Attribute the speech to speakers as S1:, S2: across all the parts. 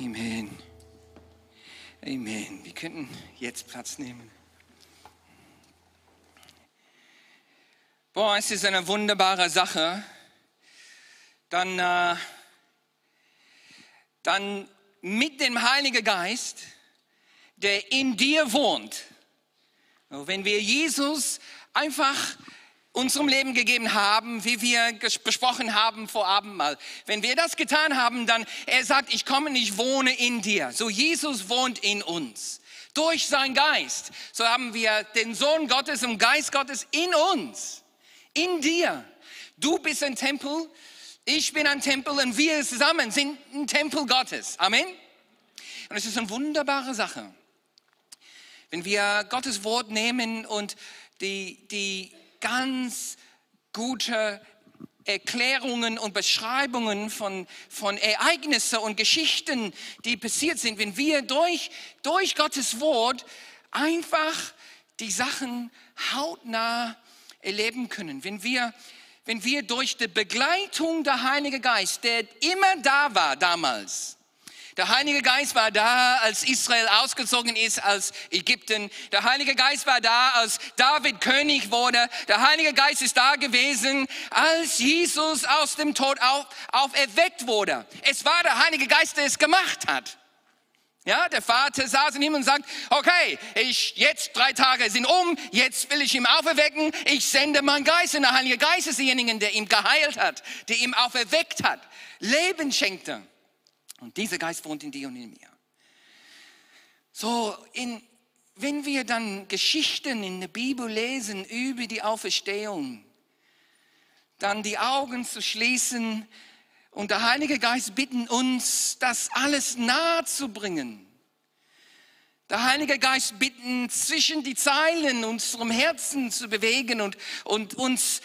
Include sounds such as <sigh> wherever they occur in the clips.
S1: Amen. Amen. Wir könnten jetzt Platz nehmen. Boah, es ist eine wunderbare Sache. Dann, äh, dann mit dem Heiligen Geist, der in dir wohnt. Wenn wir Jesus einfach unserem Leben gegeben haben, wie wir besprochen haben vor Abendmahl. Wenn wir das getan haben, dann er sagt, ich komme ich wohne in dir. So Jesus wohnt in uns. Durch seinen Geist. So haben wir den Sohn Gottes und Geist Gottes in uns. In dir. Du bist ein Tempel, ich bin ein Tempel und wir zusammen sind ein Tempel Gottes. Amen. Und es ist eine wunderbare Sache. Wenn wir Gottes Wort nehmen und die, die ganz gute Erklärungen und Beschreibungen von, von Ereignissen und Geschichten, die passiert sind, wenn wir durch, durch Gottes Wort einfach die Sachen hautnah erleben können. Wenn wir, wenn wir durch die Begleitung der Heilige Geist, der immer da war damals, der Heilige Geist war da, als Israel ausgezogen ist aus Ägypten. Der Heilige Geist war da, als David König wurde. Der Heilige Geist ist da gewesen, als Jesus aus dem Tod auf, auferweckt wurde. Es war der Heilige Geist, der es gemacht hat. Ja, der Vater saß in ihm und sagt, okay, ich, jetzt drei Tage sind um, jetzt will ich ihn auferwecken, ich sende meinen Geist und der Heilige Geist ist derjenige, der ihn geheilt hat, der ihn auferweckt hat, Leben schenkte. Und dieser Geist wohnt in dir und in mir. So, in, wenn wir dann Geschichten in der Bibel lesen über die Auferstehung, dann die Augen zu schließen und der Heilige Geist bitten uns, das alles nahe zu bringen. Der Heilige Geist bitten, zwischen die Zeilen unserem Herzen zu bewegen und, und uns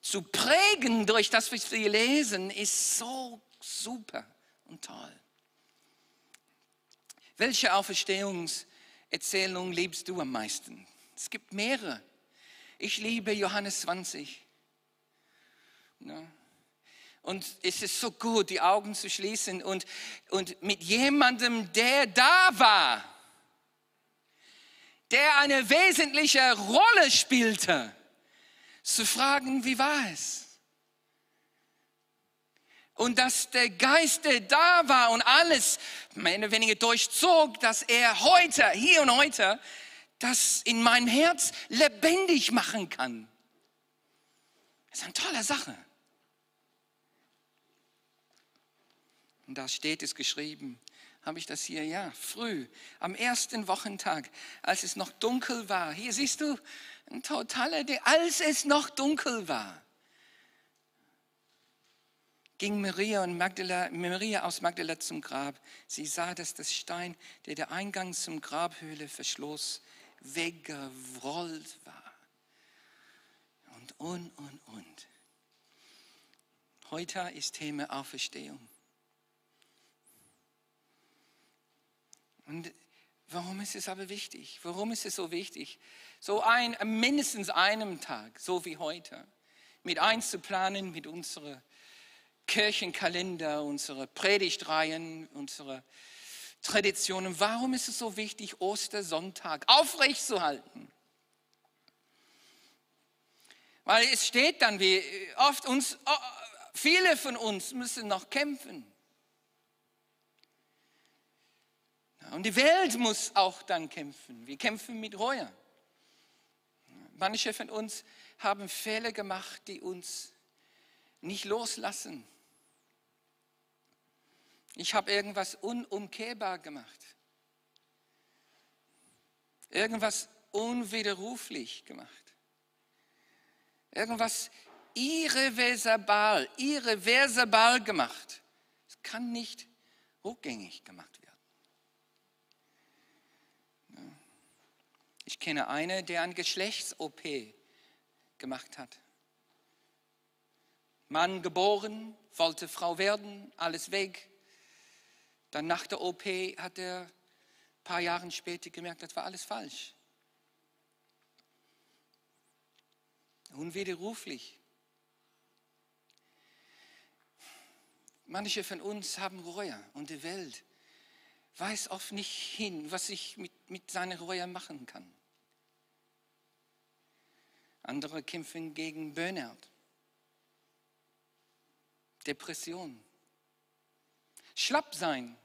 S1: zu prägen durch das, was wir lesen, ist so super und toll. Welche Auferstehungserzählung liebst du am meisten? Es gibt mehrere. Ich liebe Johannes 20. Ja. Und es ist so gut, die Augen zu schließen und, und mit jemandem, der da war, der eine wesentliche Rolle spielte, zu fragen, wie war es? Und dass der Geist, der da war und alles mehr oder weniger durchzog, dass er heute, hier und heute, das in mein Herz lebendig machen kann. Das ist eine tolle Sache. Und da steht es geschrieben, habe ich das hier, ja, früh, am ersten Wochentag, als es noch dunkel war. Hier siehst du, ein totaler, als es noch dunkel war ging Maria, und Magdala, Maria aus Magdala zum Grab. Sie sah, dass das Stein, der der Eingang zum Grabhöhle verschloss, weggerollt war. Und, und, und, und. Heute ist Thema Auferstehung. Und warum ist es aber wichtig? Warum ist es so wichtig? So ein, mindestens einem Tag, so wie heute, mit einzuplanen mit unserer Kirchenkalender, unsere Predigtreihen, unsere Traditionen. Warum ist es so wichtig, Ostersonntag aufrechtzuerhalten? Weil es steht dann, wie oft uns, oh, viele von uns müssen noch kämpfen. Und die Welt muss auch dann kämpfen. Wir kämpfen mit Reue. Manche von uns haben Fehler gemacht, die uns nicht loslassen. Ich habe irgendwas unumkehrbar gemacht. Irgendwas unwiderruflich gemacht. Irgendwas irreversibel, irreversibel gemacht. Es kann nicht rückgängig gemacht werden. Ich kenne einen, der ein Geschlechts-OP gemacht hat. Mann geboren, wollte Frau werden, alles weg. Dann nach der OP hat er ein paar Jahre später gemerkt, das war alles falsch. Unwiderruflich. Manche von uns haben Reue und die Welt weiß oft nicht hin, was ich mit, mit seiner Reue machen kann. Andere kämpfen gegen Burnout, Depression, Schlapp sein.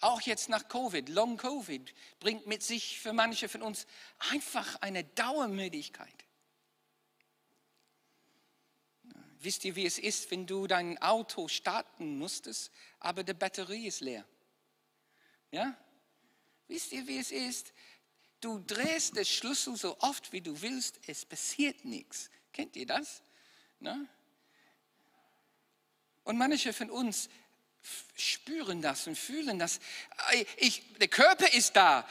S1: Auch jetzt nach Covid, Long Covid, bringt mit sich für manche von uns einfach eine Dauermüdigkeit. Wisst ihr, wie es ist, wenn du dein Auto starten musstest, aber die Batterie ist leer? Ja? Wisst ihr, wie es ist? Du drehst den Schlüssel so oft, wie du willst, es passiert nichts. Kennt ihr das? Na? Und manche von uns spüren das und fühlen das. Ich, der Körper ist da,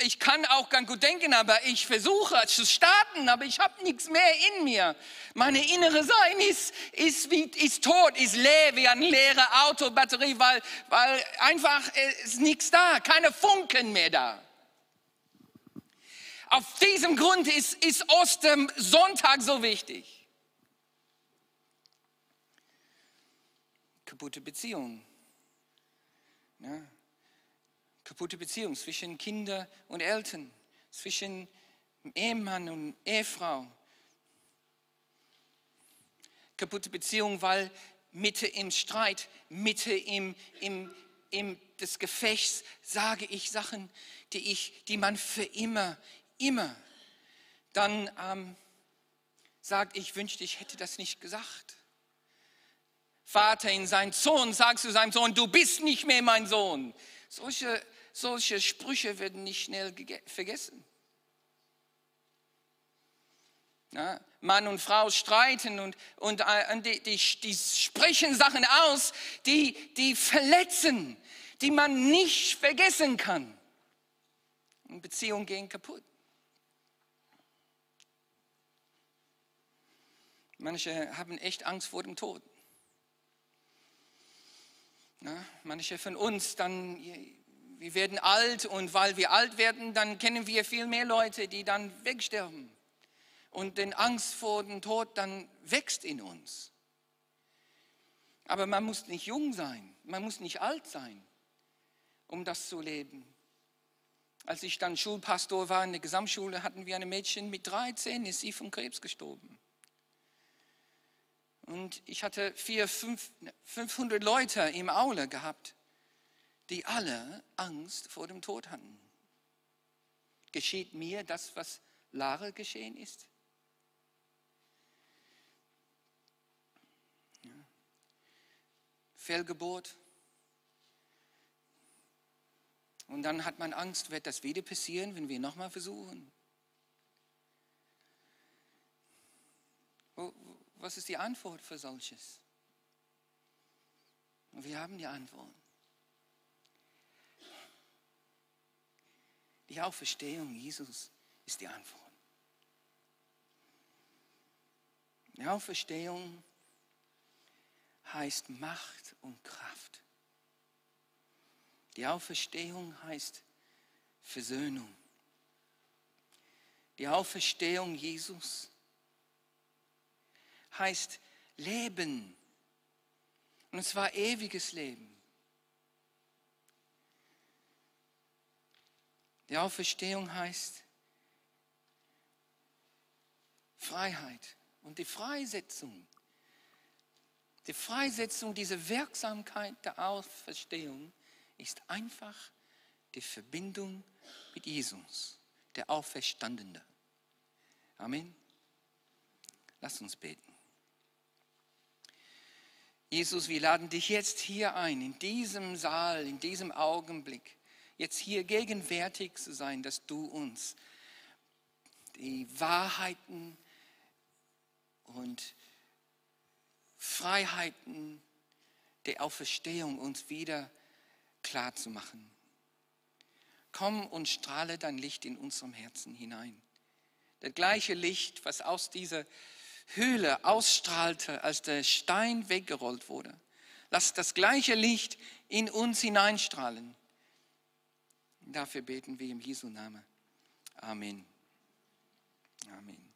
S1: ich kann auch ganz gut denken, aber ich versuche zu starten, aber ich habe nichts mehr in mir. Meine innere Sein ist, ist, wie, ist tot, ist leer wie eine leere Autobatterie, weil, weil einfach ist nichts da, keine Funken mehr da. Auf diesem Grund ist, ist Ostersonntag so wichtig. Kaputte Beziehungen. Ja kaputte Beziehung zwischen Kinder und Eltern, zwischen Ehemann und Ehefrau. Kaputte Beziehung, weil Mitte im Streit, Mitte im, im, im des Gefechts sage ich Sachen, die, ich, die man für immer, immer dann ähm, sagt, ich wünschte, ich hätte das nicht gesagt. Vater in seinen Sohn sagt zu seinem Sohn, du bist nicht mehr mein Sohn. Solche solche Sprüche werden nicht schnell vergessen. Ja, Mann und Frau streiten und, und, äh, und die, die, die, sprechen Sachen aus, die, die verletzen, die man nicht vergessen kann. Und Beziehungen gehen kaputt. Manche haben echt Angst vor dem Tod. Ja, manche von uns dann wir werden alt und weil wir alt werden, dann kennen wir viel mehr Leute, die dann wegsterben. Und die Angst vor dem Tod dann wächst in uns. Aber man muss nicht jung sein, man muss nicht alt sein, um das zu leben. Als ich dann Schulpastor war in der Gesamtschule, hatten wir ein Mädchen mit 13, ist sie vom Krebs gestorben. Und ich hatte vier, fünf, 500 Leute im Aule gehabt die alle Angst vor dem Tod hatten. Geschieht mir das, was Lara geschehen ist? Ja. Fehlgeburt. Und dann hat man Angst, wird das wieder passieren, wenn wir nochmal versuchen? Was ist die Antwort für solches? wir haben die Antwort. Die Auferstehung Jesus ist die Antwort. Die Auferstehung heißt Macht und Kraft. Die Auferstehung heißt Versöhnung. Die Auferstehung Jesus heißt Leben. Und zwar ewiges Leben. Die Auferstehung heißt Freiheit und die Freisetzung. Die Freisetzung, diese Wirksamkeit der Auferstehung ist einfach die Verbindung mit Jesus, der Auferstandene. Amen. Lass uns beten. Jesus, wir laden dich jetzt hier ein, in diesem Saal, in diesem Augenblick jetzt hier gegenwärtig zu sein, dass du uns die Wahrheiten und Freiheiten der Auferstehung uns wieder klar zu machen. Komm und strahle dein Licht in unserem Herzen hinein. Das gleiche Licht, was aus dieser Höhle ausstrahlte, als der Stein weggerollt wurde. Lass das gleiche Licht in uns hineinstrahlen Dafür beten wir im Jesu Namen. Amen. Amen.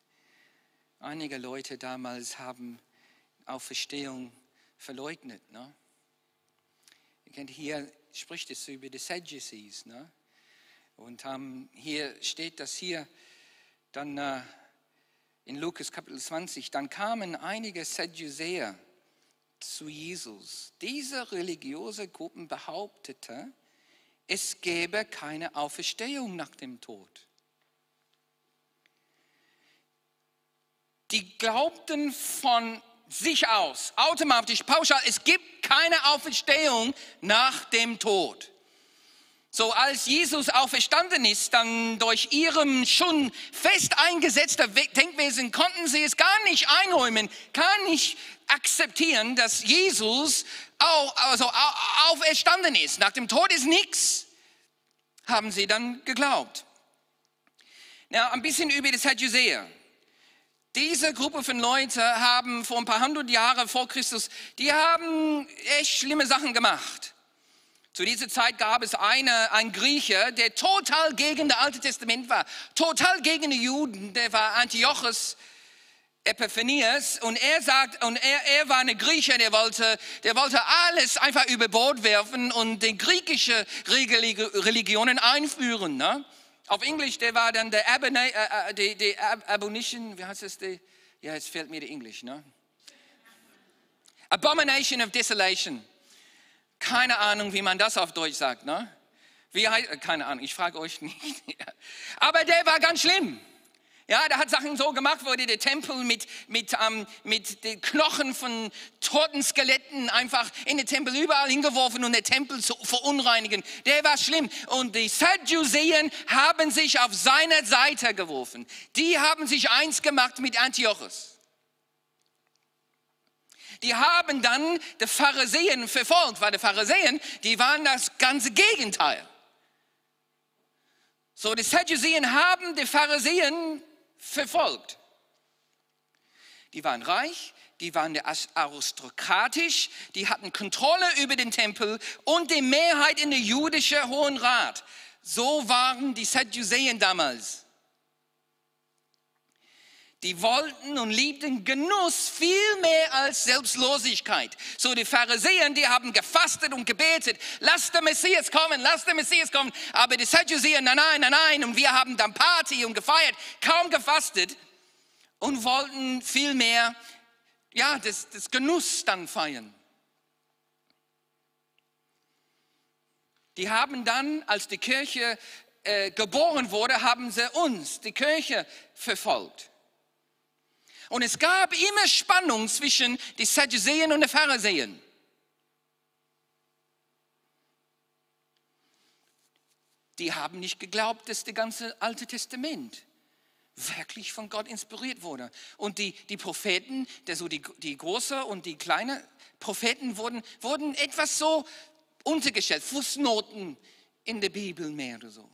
S1: Einige Leute damals haben Auferstehung verleugnet. Ne? Ihr kennt hier spricht es über die Sadducees. Ne? Und ähm, hier steht das hier dann äh, in Lukas Kapitel 20. Dann kamen einige Sadduzäer zu Jesus. Diese religiöse Gruppen behauptete, es gäbe keine Auferstehung nach dem Tod. Die glaubten von sich aus, automatisch, pauschal, es gibt keine Auferstehung nach dem Tod. So als Jesus auferstanden ist, dann durch ihrem schon fest eingesetzter Denkwesen konnten sie es gar nicht einräumen, gar nicht akzeptieren, dass Jesus auch, also auferstanden ist. Nach dem Tod ist nichts, haben sie dann geglaubt. Na, ein bisschen über die Sadduzäer. Diese Gruppe von Leuten haben vor ein paar hundert Jahren vor Christus, die haben echt schlimme Sachen gemacht. Zu dieser Zeit gab es eine, einen Grieche, der total gegen das Alte Testament war, total gegen die Juden, der war Antiochus Epiphanius und er sagt, und er, er war ein Grieche, der wollte, der wollte alles einfach über Bord werfen und die griechische Religionen einführen. Ne? Auf Englisch, der war dann der Abona, äh, äh wie heißt? Die, ja, jetzt fällt mir der Englisch, ne? Abomination of Desolation. Keine Ahnung, wie man das auf Deutsch sagt, ne? Wie heißt, äh, keine Ahnung, ich frage euch <laughs> nicht. Aber der war ganz schlimm. Ja, der hat Sachen so gemacht, wurde der Tempel mit, mit, ähm, mit den Knochen von toten Skeletten einfach in den Tempel überall hingeworfen und den Tempel zu verunreinigen. Der war schlimm. Und die Sadduzäen haben sich auf seine Seite geworfen. Die haben sich eins gemacht mit Antiochus. Die haben dann die Pharisäen verfolgt, weil die Pharisäen, die waren das ganze Gegenteil. So, die Sadduzäen haben die Pharisäen verfolgt. Die waren reich, die waren aristokratisch, die hatten Kontrolle über den Tempel und die Mehrheit in der jüdischen Hohen Rat. So waren die Sadduzäen damals. Die wollten und liebten Genuss viel mehr als Selbstlosigkeit. So die Pharisäer, die haben gefastet und gebetet, lass der Messias kommen, lass der Messias kommen. Aber die Sadduzäer, nein, nein, nein, nein. Und wir haben dann Party und gefeiert, kaum gefastet und wollten viel mehr, ja, das, das Genuss dann feiern. Die haben dann, als die Kirche äh, geboren wurde, haben sie uns, die Kirche, verfolgt. Und es gab immer Spannung zwischen den Sadduzäen und den Pharisäern. Die haben nicht geglaubt, dass das ganze Alte Testament wirklich von Gott inspiriert wurde. Und die, die Propheten, der so die, die große und die kleine Propheten wurden, wurden etwas so untergestellt, Fußnoten in der Bibel mehr oder so.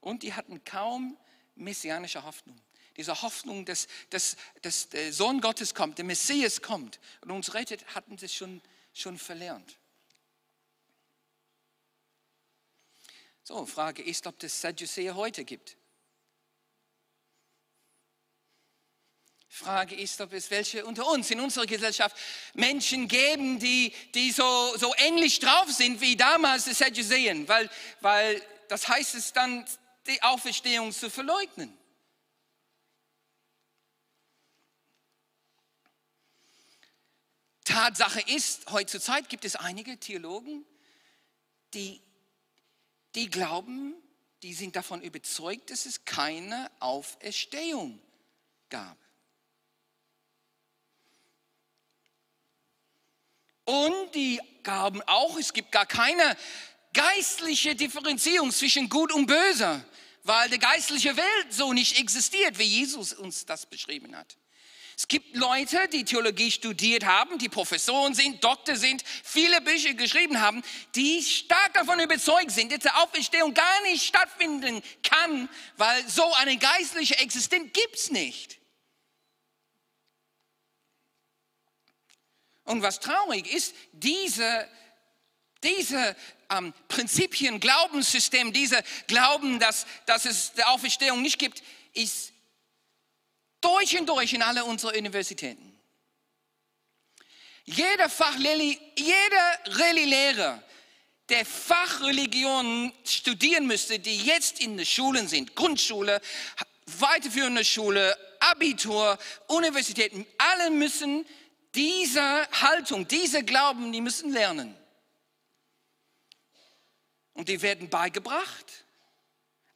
S1: Und die hatten kaum messianische Hoffnung diese Hoffnung, dass, dass, dass der Sohn Gottes kommt, der Messias kommt und uns rettet, hatten sie schon, schon verlernt. So, Frage ist, ob es Sadduzäer heute gibt. Frage ist, ob es welche unter uns in unserer Gesellschaft Menschen geben, die, die so, so ähnlich drauf sind wie damals die Sadduzäen, weil, weil das heißt es dann, die Auferstehung zu verleugnen. Tatsache ist, heutzutage gibt es einige Theologen, die, die glauben, die sind davon überzeugt, dass es keine Auferstehung gab. Und die glauben auch, es gibt gar keine geistliche Differenzierung zwischen Gut und Böse, weil die geistliche Welt so nicht existiert, wie Jesus uns das beschrieben hat. Es gibt Leute, die Theologie studiert haben, die Professoren sind, Doktor sind, viele Bücher geschrieben haben, die stark davon überzeugt sind, dass die Auferstehung gar nicht stattfinden kann, weil so eine geistliche Existenz gibt es nicht. Und was traurig ist, diese, diese ähm, Prinzipien, Glaubenssystem, diese Glauben, dass, dass es die Auferstehung nicht gibt, ist durch und durch in alle unsere Universitäten. Jeder Fachlehrer, jeder Rallye-Lehrer, der Fachreligion studieren müsste, die jetzt in den Schulen sind, Grundschule, weiterführende Schule, Abitur, Universitäten, alle müssen diese Haltung, diese Glauben, die müssen lernen. Und die werden beigebracht,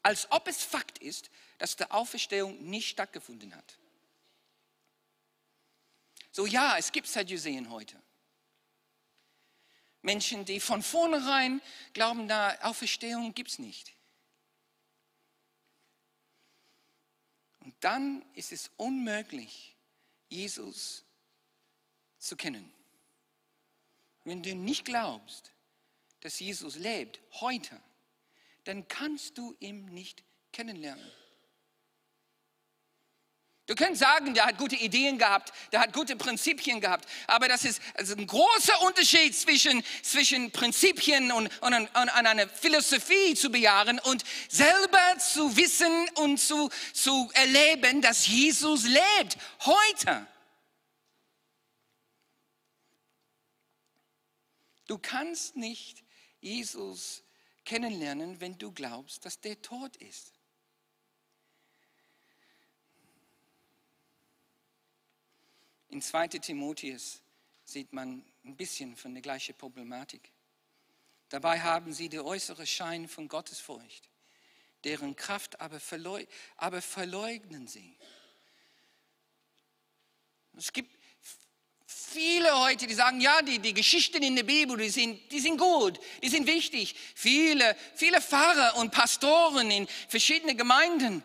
S1: als ob es Fakt ist, dass die Auferstehung nicht stattgefunden hat. So ja, es gibt Sadduzäen heute. Menschen, die von vornherein glauben, da Auferstehung gibt es nicht. Und dann ist es unmöglich, Jesus zu kennen. Wenn du nicht glaubst, dass Jesus lebt heute, dann kannst du ihn nicht kennenlernen. Du könntest sagen, der hat gute Ideen gehabt, der hat gute Prinzipien gehabt, aber das ist also ein großer Unterschied zwischen, zwischen Prinzipien und, und, und, und eine Philosophie zu bejahen und selber zu wissen und zu, zu erleben, dass Jesus lebt, heute. Du kannst nicht Jesus kennenlernen, wenn du glaubst, dass der tot ist. In 2 Timotheus sieht man ein bisschen von der gleichen Problematik. Dabei haben sie den äußeren Schein von Gottesfurcht, deren Kraft aber, verleug aber verleugnen sie. Es gibt viele heute, die sagen, ja, die, die Geschichten in der Bibel, die sind, die sind gut, die sind wichtig. Viele, viele Pfarrer und Pastoren in verschiedenen Gemeinden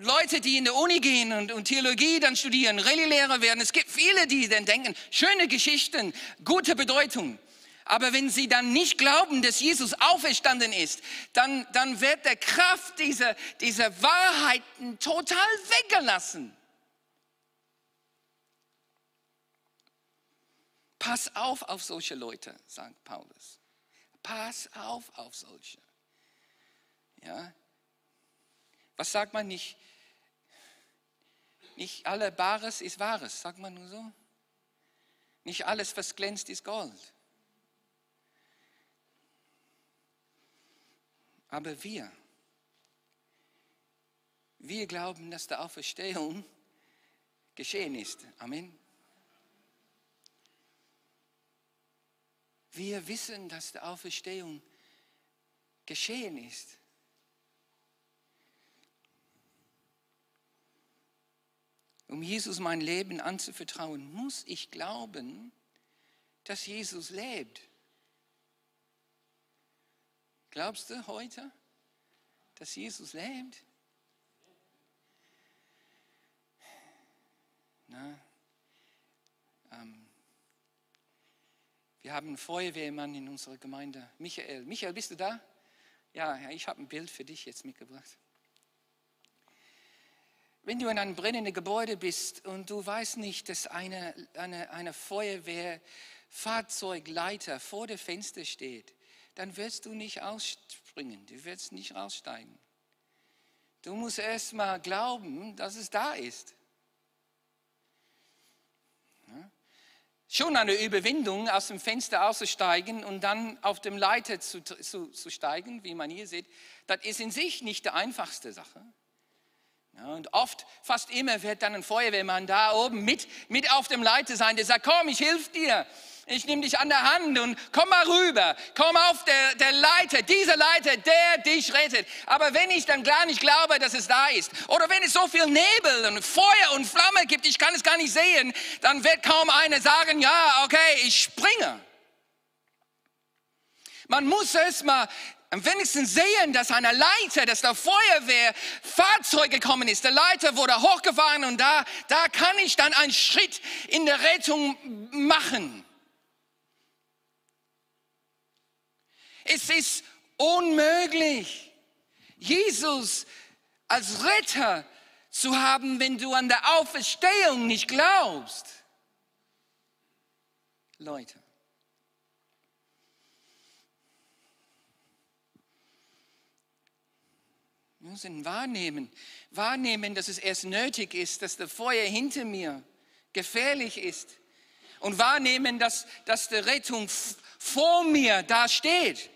S1: Leute, die in der Uni gehen und, und Theologie dann studieren, Rallye-Lehrer werden. Es gibt viele, die dann denken, schöne Geschichten, gute Bedeutung. Aber wenn sie dann nicht glauben, dass Jesus auferstanden ist, dann, dann wird der Kraft dieser, dieser Wahrheiten total weggelassen. Pass auf auf solche Leute, sagt Paulus. Pass auf auf solche. Ja, was sagt man nicht? Nicht alle Bares ist Wahres, sagt man nur so. Nicht alles, was glänzt, ist Gold. Aber wir, wir glauben, dass die Auferstehung geschehen ist. Amen. Wir wissen, dass die Auferstehung geschehen ist. Um Jesus mein Leben anzuvertrauen, muss ich glauben, dass Jesus lebt. Glaubst du heute, dass Jesus lebt? Na, ähm, wir haben einen Feuerwehrmann in unserer Gemeinde, Michael. Michael, bist du da? Ja, ja ich habe ein Bild für dich jetzt mitgebracht. Wenn du in einem brennenden Gebäude bist und du weißt nicht, dass eine, eine, eine Feuerwehrfahrzeugleiter vor dem Fenster steht, dann wirst du nicht ausspringen, du wirst nicht raussteigen. Du musst erst mal glauben, dass es da ist. Ja? Schon eine Überwindung, aus dem Fenster auszusteigen und dann auf dem Leiter zu, zu, zu steigen, wie man hier sieht, das ist in sich nicht die einfachste Sache. Ja, und oft, fast immer, wird dann ein Feuerwehrmann da oben mit, mit auf dem Leiter sein, der sagt, komm, ich hilf dir. Ich nehme dich an der Hand und komm mal rüber. Komm auf der, der Leiter, dieser Leiter, der dich rettet. Aber wenn ich dann gar nicht glaube, dass es da ist, oder wenn es so viel Nebel und Feuer und Flamme gibt, ich kann es gar nicht sehen, dann wird kaum einer sagen, ja, okay, ich springe. Man muss erst mal am wenigsten sehen, dass eine Leiter, dass der Feuerwehr Fahrzeug gekommen ist. Der Leiter wurde hochgefahren und da, da kann ich dann einen Schritt in der Rettung machen. Es ist unmöglich, Jesus als Retter zu haben, wenn du an der Auferstehung nicht glaubst. Leute, müssen wahrnehmen, wahrnehmen, dass es erst nötig ist, dass der Feuer hinter mir gefährlich ist. und wahrnehmen, dass, dass die Rettung vor mir da steht.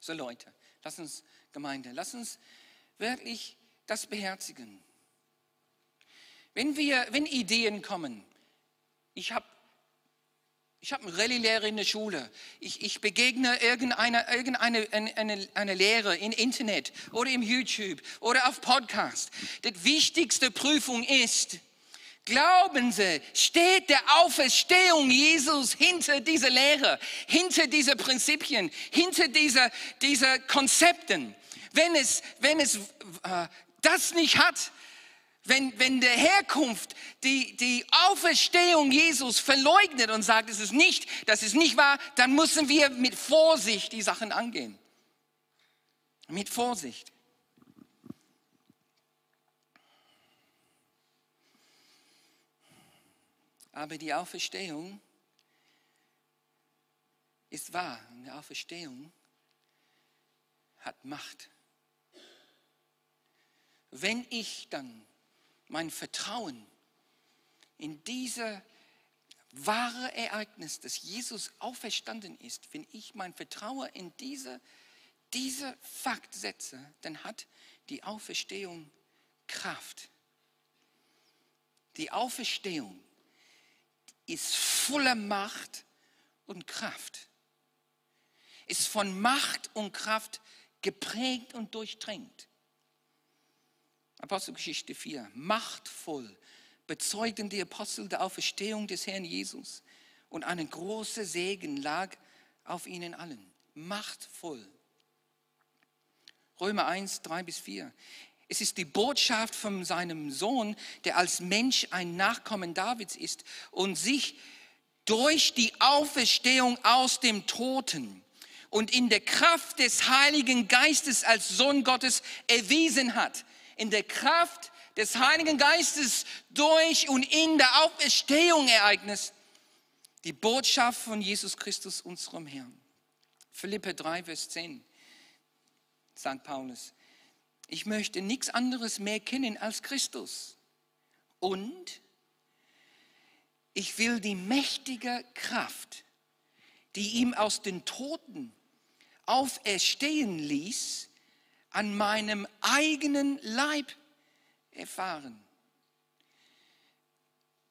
S1: So Leute, lass uns Gemeinde, lass uns wirklich das beherzigen. Wenn wir, wenn Ideen kommen, ich habe ich habe einen Rallye-Lehrer in der Schule. Ich, ich begegne irgendeine, irgendeine eine, eine, eine Lehre im Internet oder im YouTube oder auf Podcast. Die wichtigste Prüfung ist, glauben Sie, steht der Auferstehung Jesus hinter dieser Lehre, hinter diese Prinzipien, hinter dieser diese Konzepten? Wenn es, wenn es äh, das nicht hat, wenn, wenn der Herkunft die, die Auferstehung Jesus verleugnet und sagt, es ist nicht, das ist nicht wahr, dann müssen wir mit Vorsicht die Sachen angehen. Mit Vorsicht. Aber die Auferstehung ist wahr. Und die Auferstehung hat Macht. Wenn ich dann mein Vertrauen in diese wahre Ereignis, dass Jesus auferstanden ist, wenn ich mein Vertrauen in diese, diese Fakt setze, dann hat die Auferstehung Kraft. Die Auferstehung ist voller Macht und Kraft. Ist von Macht und Kraft geprägt und durchdrängt. Apostelgeschichte 4. Machtvoll bezeugten die Apostel der Auferstehung des Herrn Jesus und ein großer Segen lag auf ihnen allen. Machtvoll. Römer 1, 3 bis 4. Es ist die Botschaft von seinem Sohn, der als Mensch ein Nachkommen Davids ist und sich durch die Auferstehung aus dem Toten und in der Kraft des Heiligen Geistes als Sohn Gottes erwiesen hat in der Kraft des Heiligen Geistes durch und in der Auferstehung Ereignis die Botschaft von Jesus Christus, unserem Herrn. Philippe 3, Vers 10, sagt Paulus, ich möchte nichts anderes mehr kennen als Christus. Und ich will die mächtige Kraft, die ihm aus den Toten auferstehen ließ, an meinem eigenen Leib erfahren.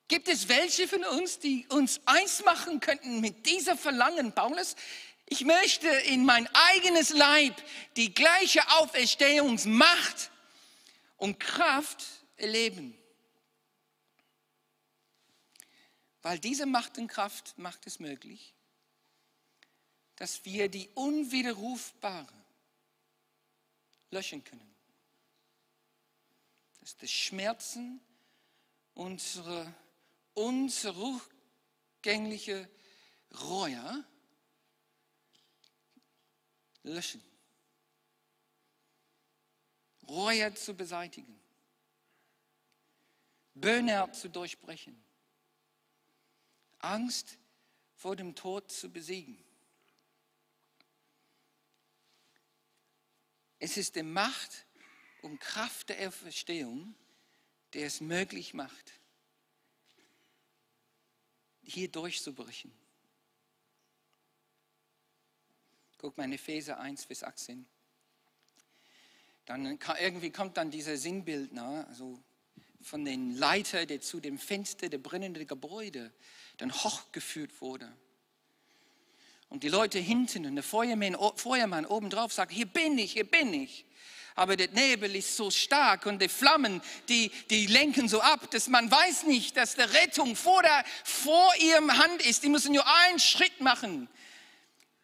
S1: Gibt es welche von uns, die uns eins machen könnten mit dieser Verlangen, Paulus? Ich möchte in mein eigenes Leib die gleiche Auferstehungsmacht und Kraft erleben. Weil diese Macht und Kraft macht es möglich, dass wir die unwiderrufbare löschen können. Dass die Schmerzen unsere unzurückgängliche Reue löschen. Reue zu beseitigen. Burnout zu durchbrechen. Angst vor dem Tod zu besiegen. Es ist die Macht und Kraft der Auferstehung, der es möglich macht, hier durchzubrechen. Guck mal in Epheser 1 bis 18. Dann irgendwie kommt dann dieser Sinnbildner, also von den Leiter, der zu dem Fenster der brennenden Gebäude dann hochgeführt wurde. Und die Leute hinten und der Feuermann, Feuermann obendrauf sagt, hier bin ich, hier bin ich. Aber der Nebel ist so stark und die Flammen, die, die lenken so ab, dass man weiß nicht, dass die Rettung vor, der, vor ihrem Hand ist. Die müssen nur einen Schritt machen.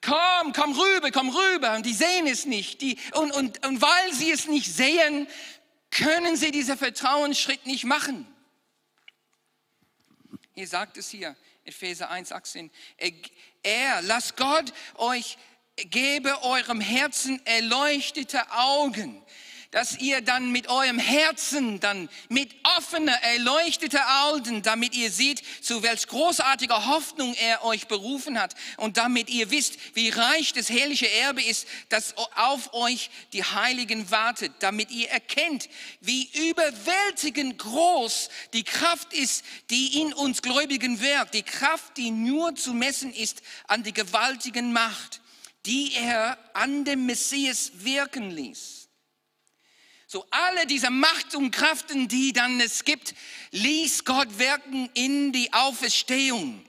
S1: Komm, komm rüber, komm rüber. Und die sehen es nicht. Die, und, und, und weil sie es nicht sehen, können sie diesen Vertrauensschritt nicht machen. Hier sagt es hier, Epheser 1, 18. Er, lasst Gott euch gebe eurem Herzen erleuchtete Augen, dass ihr dann mit eurem Herzen, dann mit offener, erleuchteter Augen, damit ihr seht, zu welch großartiger Hoffnung er euch berufen hat und damit ihr wisst, wie reich das herrliche Erbe ist, das auf euch die Heiligen wartet, damit ihr erkennt, wie überwältigend groß die Kraft ist, die in uns Gläubigen wirkt, die Kraft, die nur zu messen ist an die gewaltigen Macht, die er an dem Messias wirken ließ. So alle diese Macht und Kraften, die dann es gibt, ließ Gott wirken in die Auferstehung.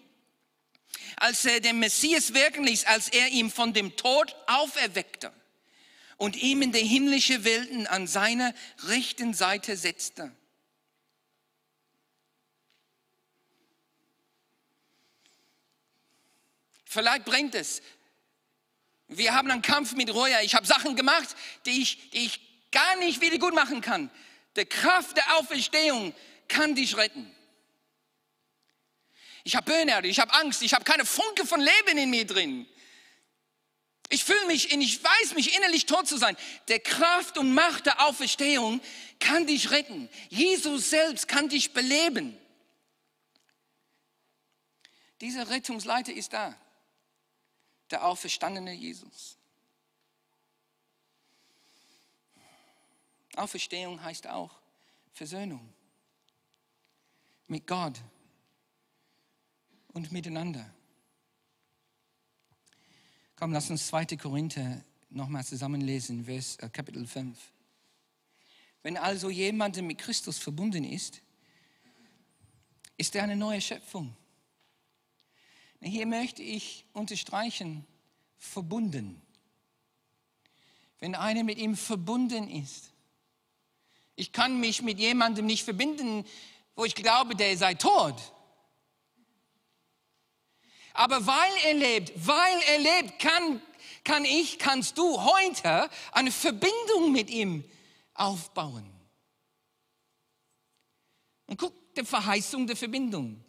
S1: Als er den Messias wirken ließ, als er ihn von dem Tod auferweckte und ihm in die himmlische Welten an seiner rechten Seite setzte. Vielleicht bringt es. Wir haben einen Kampf mit Reue. Ich habe Sachen gemacht, die ich, die ich gar nicht wieder gut machen kann. Die Kraft der Auferstehung kann dich retten. Ich habe Burnout, ich habe Angst, ich habe keine Funke von Leben in mir drin. Ich fühle mich, ich weiß mich innerlich tot zu sein. Der Kraft und Macht der Auferstehung kann dich retten. Jesus selbst kann dich beleben. Dieser Rettungsleiter ist da. Der auferstandene Jesus. Auferstehung heißt auch Versöhnung mit Gott und miteinander. Komm, lass uns 2. Korinther nochmal zusammenlesen, Vers, äh, Kapitel 5. Wenn also jemand mit Christus verbunden ist, ist er eine neue Schöpfung. Hier möchte ich unterstreichen, verbunden. Wenn einer mit ihm verbunden ist, ich kann mich mit jemandem nicht verbinden, wo ich glaube, der sei tot. Aber weil er lebt, weil er lebt, kann, kann ich, kannst du heute eine Verbindung mit ihm aufbauen. Und guck die Verheißung der Verbindung.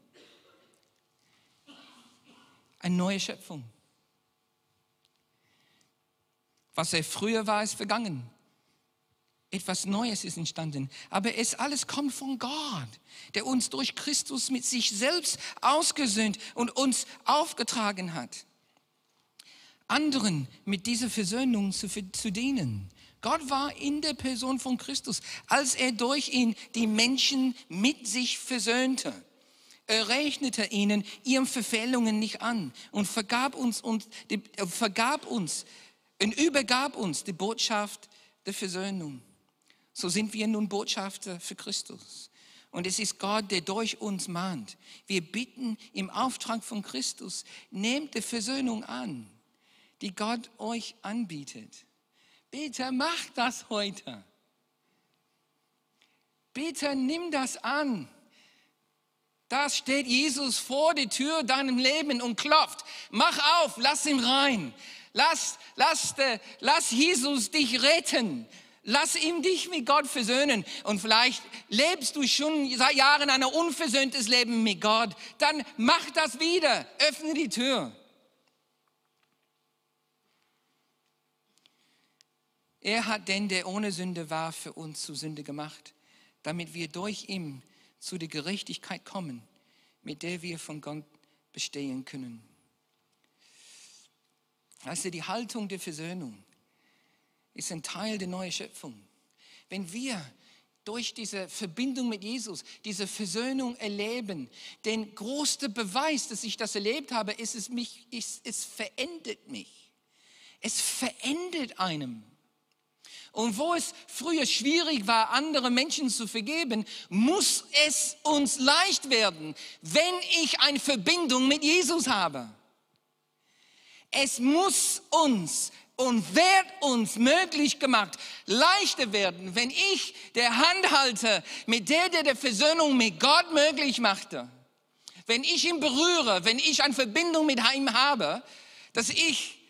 S1: Eine neue Schöpfung. Was er früher war, ist vergangen. Etwas Neues ist entstanden. Aber es alles kommt von Gott, der uns durch Christus mit sich selbst ausgesöhnt und uns aufgetragen hat. Anderen mit dieser Versöhnung zu, zu dienen. Gott war in der Person von Christus, als er durch ihn die Menschen mit sich versöhnte. Er rechnete ihnen ihren Verfehlungen nicht an und vergab uns und die, vergab uns und übergab uns die Botschaft der Versöhnung. So sind wir nun Botschafter für Christus. Und es ist Gott, der durch uns mahnt. Wir bitten im Auftrag von Christus, nehmt die Versöhnung an, die Gott euch anbietet. Bitte macht das heute. Bitte nimm das an. Da steht Jesus vor der Tür deinem Leben und klopft. Mach auf, lass ihn rein. Lass, lass, lass Jesus dich retten. Lass ihm dich mit Gott versöhnen. Und vielleicht lebst du schon seit Jahren ein unversöhntes Leben mit Gott. Dann mach das wieder. Öffne die Tür. Er hat den, der ohne Sünde war, für uns zu Sünde gemacht, damit wir durch ihn zu der Gerechtigkeit kommen, mit der wir von Gott bestehen können. Also die Haltung der Versöhnung ist ein Teil der neuen Schöpfung. Wenn wir durch diese Verbindung mit Jesus, diese Versöhnung erleben, den größten Beweis, dass ich das erlebt habe, ist es mich, ist, es verändert mich. Es verändert einem. Und wo es früher schwierig war, andere Menschen zu vergeben, muss es uns leicht werden, wenn ich eine Verbindung mit Jesus habe. Es muss uns und wird uns möglich gemacht, leichter werden, wenn ich der Hand halte, mit der der der Versöhnung mit Gott möglich machte. Wenn ich ihn berühre, wenn ich eine Verbindung mit ihm habe, dass ich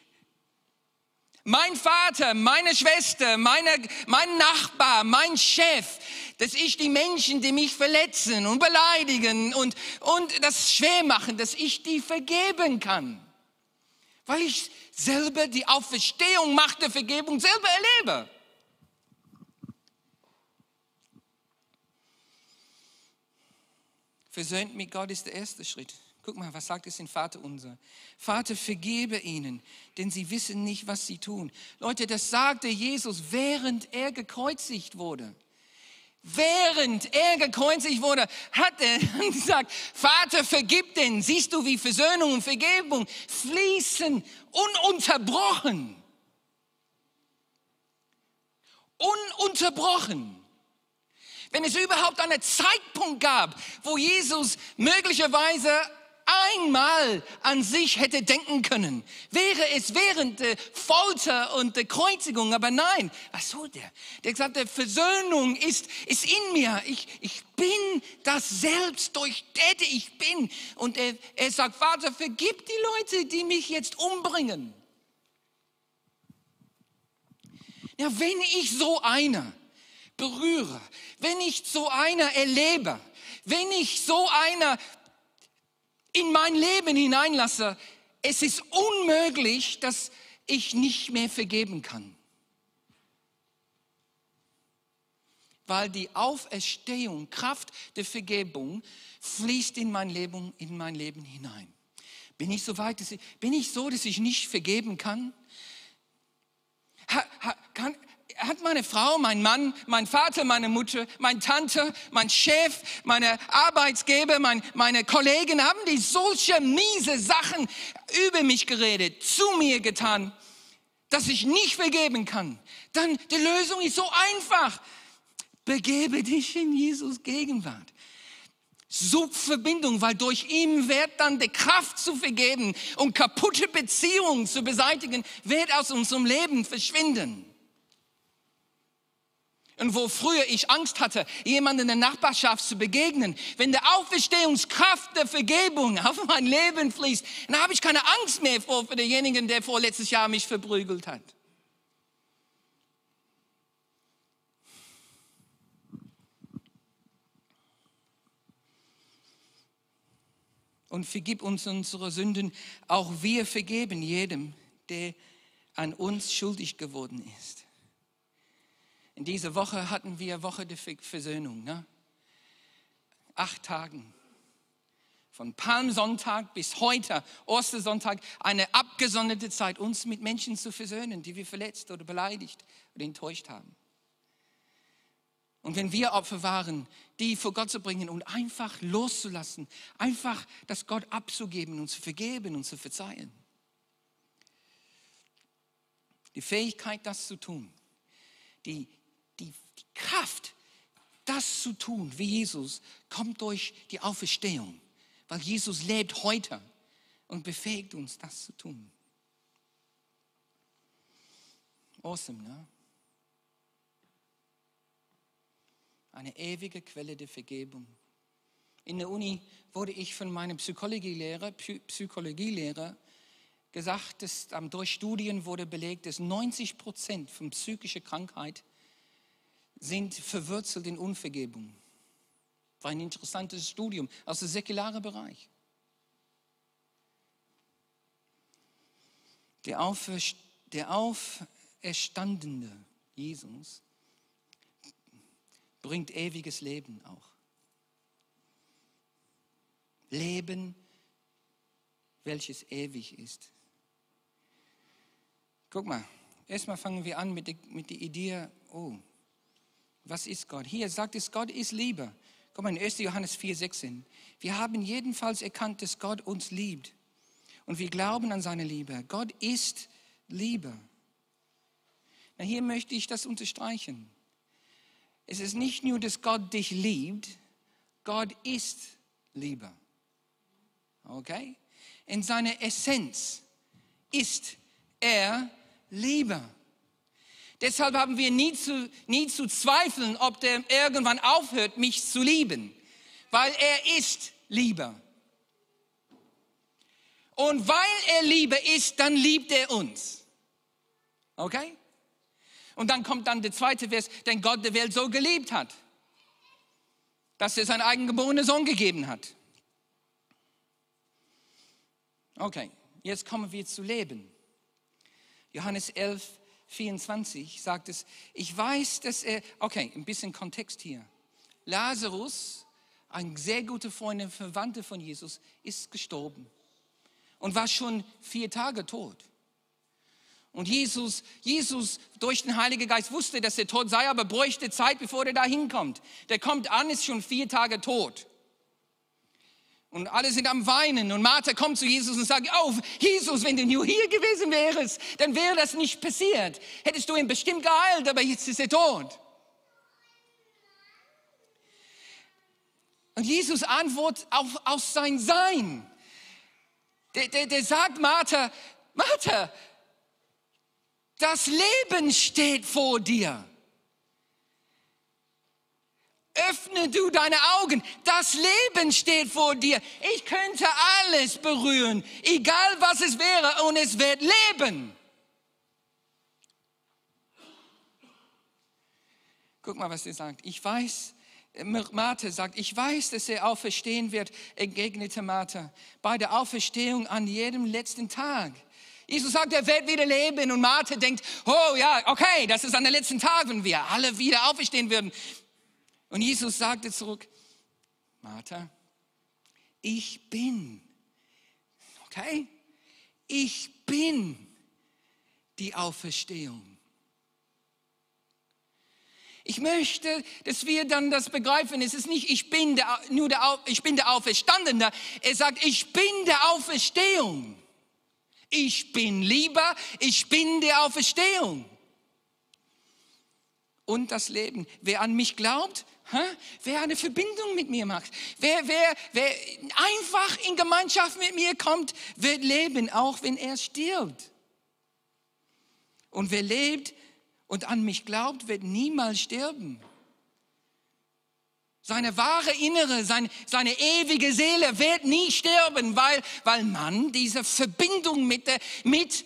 S1: mein Vater, meine Schwester, meine, mein Nachbar, mein Chef, dass ich die Menschen, die mich verletzen und beleidigen und, und das schwer machen, dass ich die vergeben kann. Weil ich selber die Auferstehung macht der Vergebung selber erlebe. Versöhnt mit Gott ist der erste Schritt. Guck mal, was sagt es in Vater unser? Vater, vergebe ihnen, denn sie wissen nicht, was sie tun. Leute, das sagte Jesus, während er gekreuzigt wurde. Während er gekreuzigt wurde, hat er <laughs> gesagt, Vater, vergib denn. Siehst du, wie Versöhnung und Vergebung fließen ununterbrochen. Ununterbrochen. Wenn es überhaupt einen Zeitpunkt gab, wo Jesus möglicherweise einmal an sich hätte denken können, wäre es während der Folter und der Kreuzigung. Aber nein, was soll der? Der gesagt, der Versöhnung ist, ist in mir. Ich, ich bin das selbst, durch der ich bin. Und er, er sagt, Vater, vergib die Leute, die mich jetzt umbringen. Ja, wenn ich so einer berühre, wenn ich so einer erlebe, wenn ich so einer in mein Leben hineinlasse, es ist unmöglich, dass ich nicht mehr vergeben kann. Weil die Auferstehung, Kraft der Vergebung fließt in mein Leben, in mein Leben hinein. Bin ich so weit, dass ich, bin ich so, dass ich nicht vergeben kann? Ha, ha, kann hat meine Frau, mein Mann, mein Vater, meine Mutter, meine Tante, mein Chef, meine Arbeitsgeber, mein, meine Kollegen, haben die solche miese Sachen über mich geredet, zu mir getan, dass ich nicht vergeben kann. Dann die Lösung ist so einfach. Begebe dich in Jesus Gegenwart. Such Verbindung, weil durch ihn wird dann die Kraft zu vergeben und kaputte Beziehungen zu beseitigen, wird aus unserem Leben verschwinden. Und wo früher ich Angst hatte, jemanden in der Nachbarschaft zu begegnen, wenn der Auferstehungskraft der Vergebung auf mein Leben fließt, dann habe ich keine Angst mehr vor für denjenigen, der vor letztes Jahr mich verprügelt hat. Und vergib uns unsere Sünden, auch wir vergeben jedem, der an uns schuldig geworden ist. In dieser Woche hatten wir Woche der Versöhnung. Ne? Acht Tagen. Von Palmsonntag bis heute, Ostersonntag, eine abgesonderte Zeit, uns mit Menschen zu versöhnen, die wir verletzt oder beleidigt oder enttäuscht haben. Und wenn wir Opfer waren, die vor Gott zu bringen und einfach loszulassen, einfach das Gott abzugeben und zu vergeben und zu verzeihen. Die Fähigkeit, das zu tun, die Kraft, das zu tun wie Jesus, kommt durch die Auferstehung, weil Jesus lebt heute und befähigt uns, das zu tun. Awesome, ne? Eine ewige Quelle der Vergebung. In der Uni wurde ich von meinem Psychologielehrer, Psychologielehrer gesagt, dass durch Studien wurde belegt, dass 90 Prozent von psychischer Krankheit sind verwurzelt in Unvergebung. War ein interessantes Studium aus dem säkularen Bereich. Der, Auferst der auferstandene Jesus bringt ewiges Leben auch. Leben, welches ewig ist. Guck mal, erstmal fangen wir an mit der, mit der Idee, oh, was ist Gott? Hier sagt es, Gott ist Liebe. Komm mal in 1. Johannes 4, 16. Wir haben jedenfalls erkannt, dass Gott uns liebt. Und wir glauben an seine Liebe. Gott ist Liebe. Na, hier möchte ich das unterstreichen. Es ist nicht nur, dass Gott dich liebt, Gott ist Liebe. Okay? In seiner Essenz ist er Liebe. Deshalb haben wir nie zu, nie zu zweifeln, ob der irgendwann aufhört, mich zu lieben, weil er ist Liebe. Und weil er Liebe ist, dann liebt er uns. Okay? Und dann kommt dann der zweite Vers, denn Gott der Welt so geliebt hat, dass er seinen eigengeborenen Sohn gegeben hat. Okay, jetzt kommen wir zu Leben. Johannes 11, 24 sagt es, ich weiß, dass er, okay, ein bisschen Kontext hier. Lazarus ein sehr guter Freund, ein Verwandter von Jesus, ist gestorben und war schon vier Tage tot. Und Jesus, Jesus durch den Heiligen Geist wusste, dass er tot sei, aber bräuchte Zeit, bevor er da hinkommt. Der kommt an, ist schon vier Tage tot. Und alle sind am Weinen. Und Martha kommt zu Jesus und sagt, oh, Jesus, wenn du nur hier gewesen wärst, dann wäre das nicht passiert. Hättest du ihn bestimmt geheilt, aber jetzt ist er tot. Und Jesus antwortet auf, auf sein Sein. Der, der, der sagt Martha, Martha, das Leben steht vor dir. Öffne du deine Augen. Das Leben steht vor dir. Ich könnte alles berühren, egal was es wäre, und es wird leben. Guck mal, was er sagt. Ich weiß, Martha sagt, ich weiß, dass er auferstehen wird, entgegnete Martha, bei der Auferstehung an jedem letzten Tag. Jesus sagt, er wird wieder leben und Martha denkt, oh ja, okay, das ist an der letzten Tag, wenn wir alle wieder auferstehen würden. Und Jesus sagte zurück, Martha, ich bin, okay, ich bin die Auferstehung. Ich möchte, dass wir dann das begreifen. Es ist nicht, ich bin der, nur der, ich bin der Auferstandene. Er sagt, ich bin der Auferstehung. Ich bin lieber, ich bin der Auferstehung. Und das Leben. Wer an mich glaubt? Wer eine Verbindung mit mir macht, wer, wer, wer einfach in Gemeinschaft mit mir kommt, wird leben, auch wenn er stirbt. Und wer lebt und an mich glaubt, wird niemals sterben. Seine wahre Innere, seine, seine ewige Seele wird nie sterben, weil, weil man diese Verbindung mit der, mit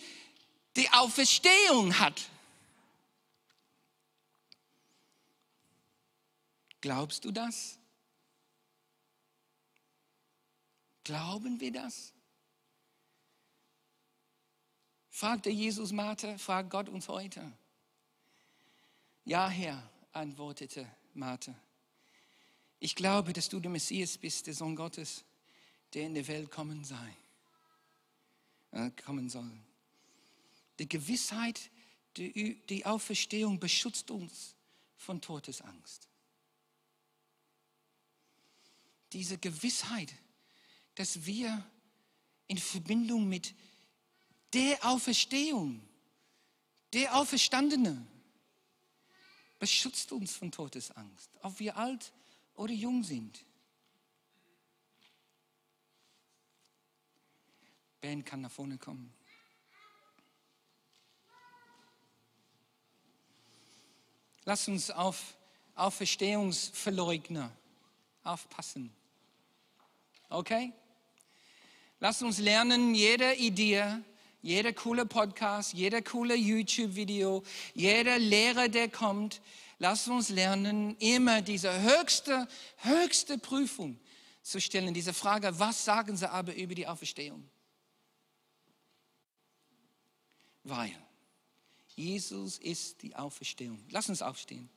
S1: der Auferstehung hat. Glaubst du das? Glauben wir das? Fragte Jesus Martha, fragt Gott uns heute. Ja, Herr, antwortete Martha. Ich glaube, dass du der Messias bist, der Sohn Gottes, der in der Welt kommen sei, äh, kommen soll. Die Gewissheit, die, die Auferstehung beschützt uns von Todesangst. Diese Gewissheit, dass wir in Verbindung mit der Auferstehung, der Auferstandene, beschützt uns von Todesangst, ob wir alt oder jung sind. Ben kann nach vorne kommen. Lass uns auf Auferstehungsverleugner aufpassen. Okay? Lass uns lernen, jede Idee, jeder coole Podcast, jeder coole YouTube-Video, jeder Lehrer, der kommt, Lass uns lernen, immer diese höchste, höchste Prüfung zu stellen, diese Frage, was sagen sie aber über die Auferstehung? Weil Jesus ist die Auferstehung. Lass uns aufstehen.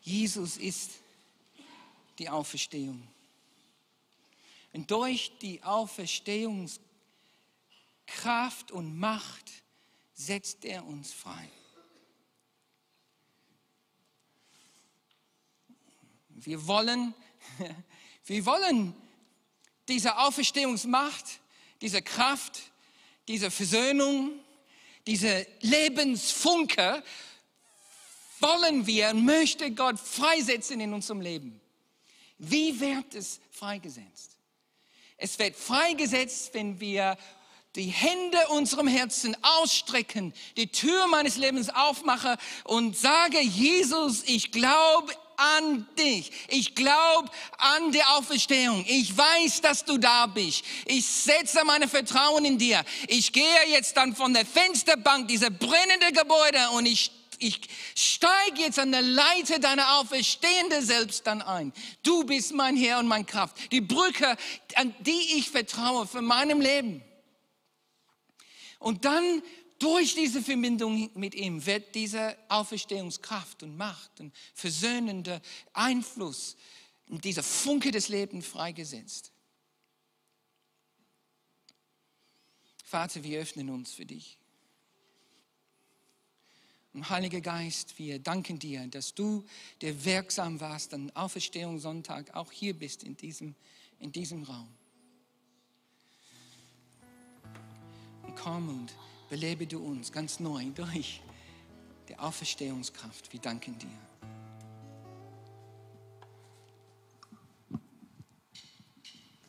S1: Jesus ist die Auferstehung. Und durch die Auferstehungskraft und Macht setzt er uns frei. Wir wollen, <laughs> wir wollen diese Auferstehungsmacht, diese Kraft, diese Versöhnung, diese Lebensfunke wollen wir, möchte Gott freisetzen in unserem Leben. Wie wird es freigesetzt? Es wird freigesetzt, wenn wir die Hände unserem Herzen ausstrecken, die Tür meines Lebens aufmache und sage, Jesus, ich glaube an dich. Ich glaube an die Auferstehung. Ich weiß, dass du da bist. Ich setze meine Vertrauen in dir. Ich gehe jetzt dann von der Fensterbank, dieser brennende Gebäude und ich ich steige jetzt an der Leiter deiner auferstehende Selbst dann ein. Du bist mein Herr und mein Kraft. Die Brücke, an die ich vertraue für meinem Leben. Und dann durch diese Verbindung mit ihm wird diese Auferstehungskraft und Macht und versöhnende Einfluss dieser Funke des Lebens freigesetzt. Vater, wir öffnen uns für dich. Und Heiliger Geist, wir danken dir, dass du, der wirksam warst an Auferstehungssonntag, auch hier bist in diesem, in diesem Raum. Und komm und belebe du uns ganz neu durch die Auferstehungskraft. Wir danken dir.